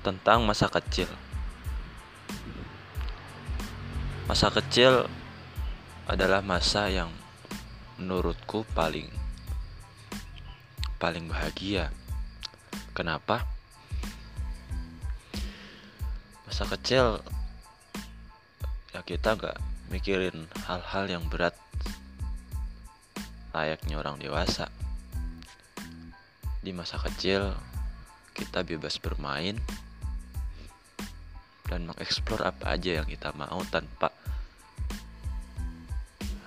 tentang masa kecil. Masa kecil adalah masa yang menurutku paling paling bahagia. Kenapa? Masa kecil ya kita nggak mikirin hal-hal yang berat layaknya orang dewasa. Di masa kecil kita bebas bermain dan mengeksplor apa aja yang kita mau tanpa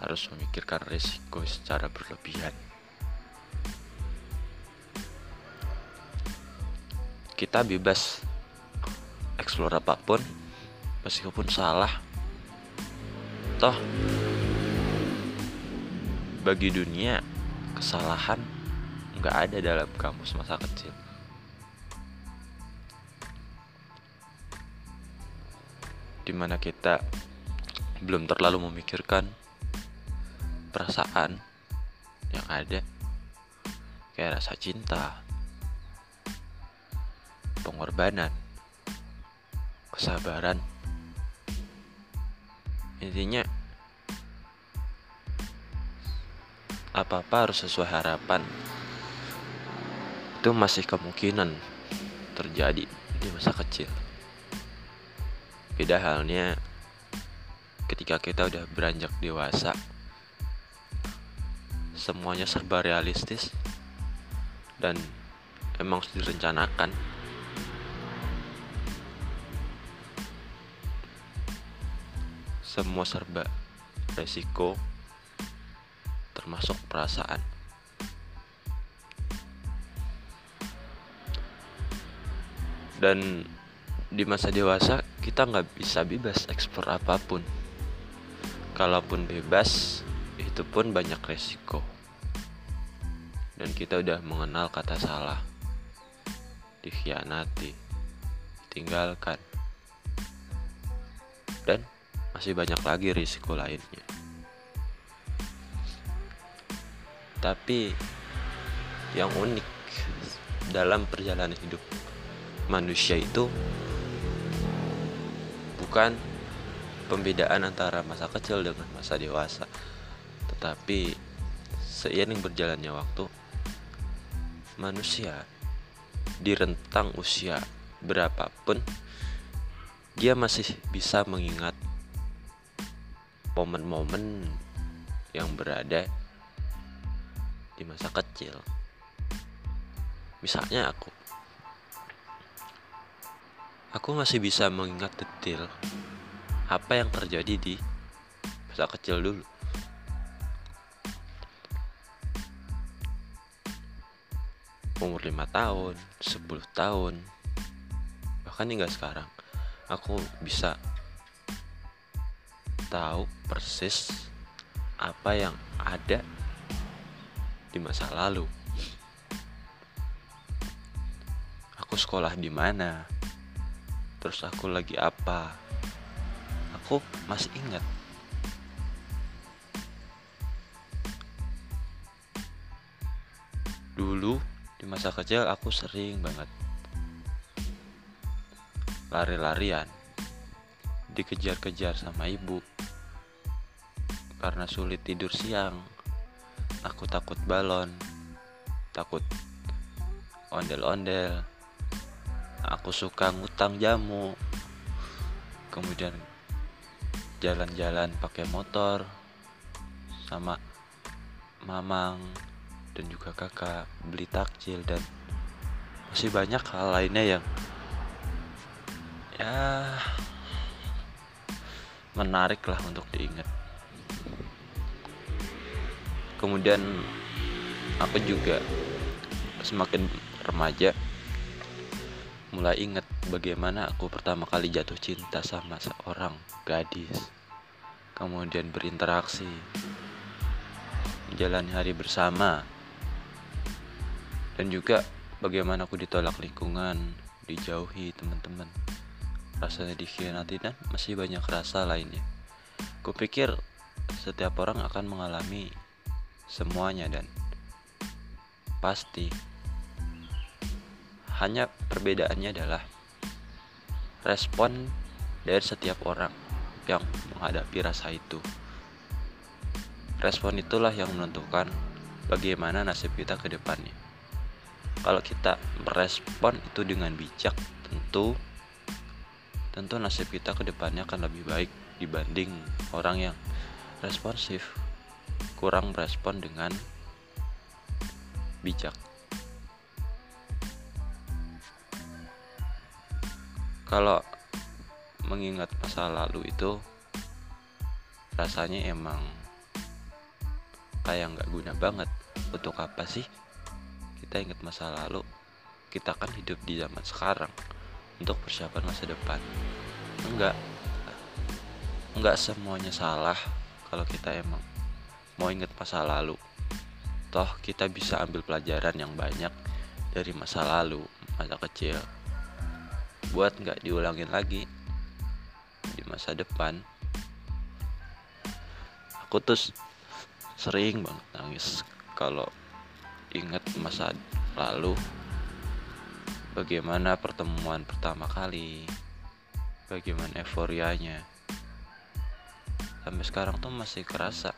harus memikirkan risiko secara berlebihan. Kita bebas eksplor apa pun meskipun salah. Toh bagi dunia kesalahan nggak ada dalam kamus masa kecil. Di mana kita belum terlalu memikirkan perasaan yang ada kayak rasa cinta, pengorbanan, kesabaran. Intinya apa-apa harus sesuai harapan. Itu masih kemungkinan terjadi di masa kecil. Beda halnya ketika kita udah beranjak dewasa semuanya serba realistis dan emang sudah direncanakan. Semua serba resiko termasuk perasaan. Dan di masa dewasa kita nggak bisa bebas ekspor apa pun. Kalaupun bebas itu pun banyak resiko. Dan kita udah mengenal kata salah. Dikhianati. Tinggalkan dan masih banyak lagi risiko lainnya. Tapi yang unik dalam perjalanan hidup manusia itu bukan pembedaan antara masa kecil dengan masa dewasa tetapi seiring berjalannya waktu manusia di rentang usia berapapun dia masih bisa mengingat momen-momen yang berada di masa kecil. Misalnya aku Aku masih bisa mengingat detail apa yang terjadi di masa kecil dulu. umur 5 tahun, 10 tahun, bahkan hingga sekarang, aku bisa tahu persis apa yang ada di masa lalu. Aku sekolah di mana, terus aku lagi apa, aku masih ingat. Dulu di masa kecil aku sering banget lari-larian dikejar-kejar sama ibu. Karena sulit tidur siang aku takut balon takut ondel-ondel aku suka ngutang jamu. Kemudian jalan-jalan pakai motor sama mamang dan juga kakak beli takjil dan masih banyak hal lainnya yang ya menarik lah untuk diingat. Kemudian aku juga semakin remaja mulai ingat bagaimana aku pertama kali jatuh cinta sama seorang gadis. Kemudian berinteraksi menjalani hari bersama dan juga bagaimana aku ditolak lingkungan dijauhi teman-teman. Rasanya dikhianati dan masih banyak rasa lainnya. Kupikir setiap orang akan mengalami semuanya dan pasti hanya perbedaannya adalah respon dari setiap orang yang menghadapi rasa itu. Respon itulah yang menentukan bagaimana nasib kita ke depannya. Kalau kita merespon itu dengan bijak, tentu tentu nasib kita ke depannya akan lebih baik dibanding orang yang responsif, kurang merespon dengan bijak. Kalau mengingat masa lalu itu rasanya emang kayak nggak guna banget. Untuk apa sih kita ingat masa lalu? Kita kan hidup di zaman sekarang untuk persiapan masa depan. Enggak. Enggak semuanya salah kalau kita emang mau ingat masa lalu. Toh kita bisa ambil pelajaran yang banyak dari masa lalu masa kecil buat nggak diulangin lagi di masa depan. Aku tuh sering banget nangis kalau ingat masa lalu. Bagaimana pertemuan pertama kali bagaimana euforianya. Sampai sekarang tuh masih kerasa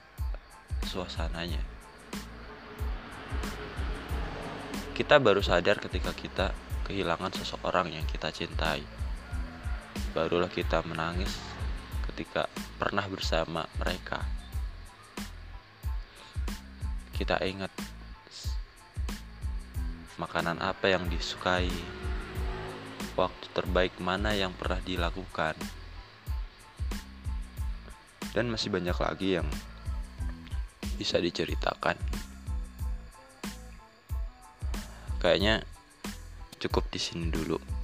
suasananya. Kita baru sadar ketika kita kehilangan seseorang yang kita cintai. Barulah kita menangis ketika pernah bersama mereka. Kita ingat makanan apa yang disukai, waktu terbaik mana yang pernah dilakukan, dan masih banyak lagi yang bisa diceritakan. Kayaknya cukup di sini dulu.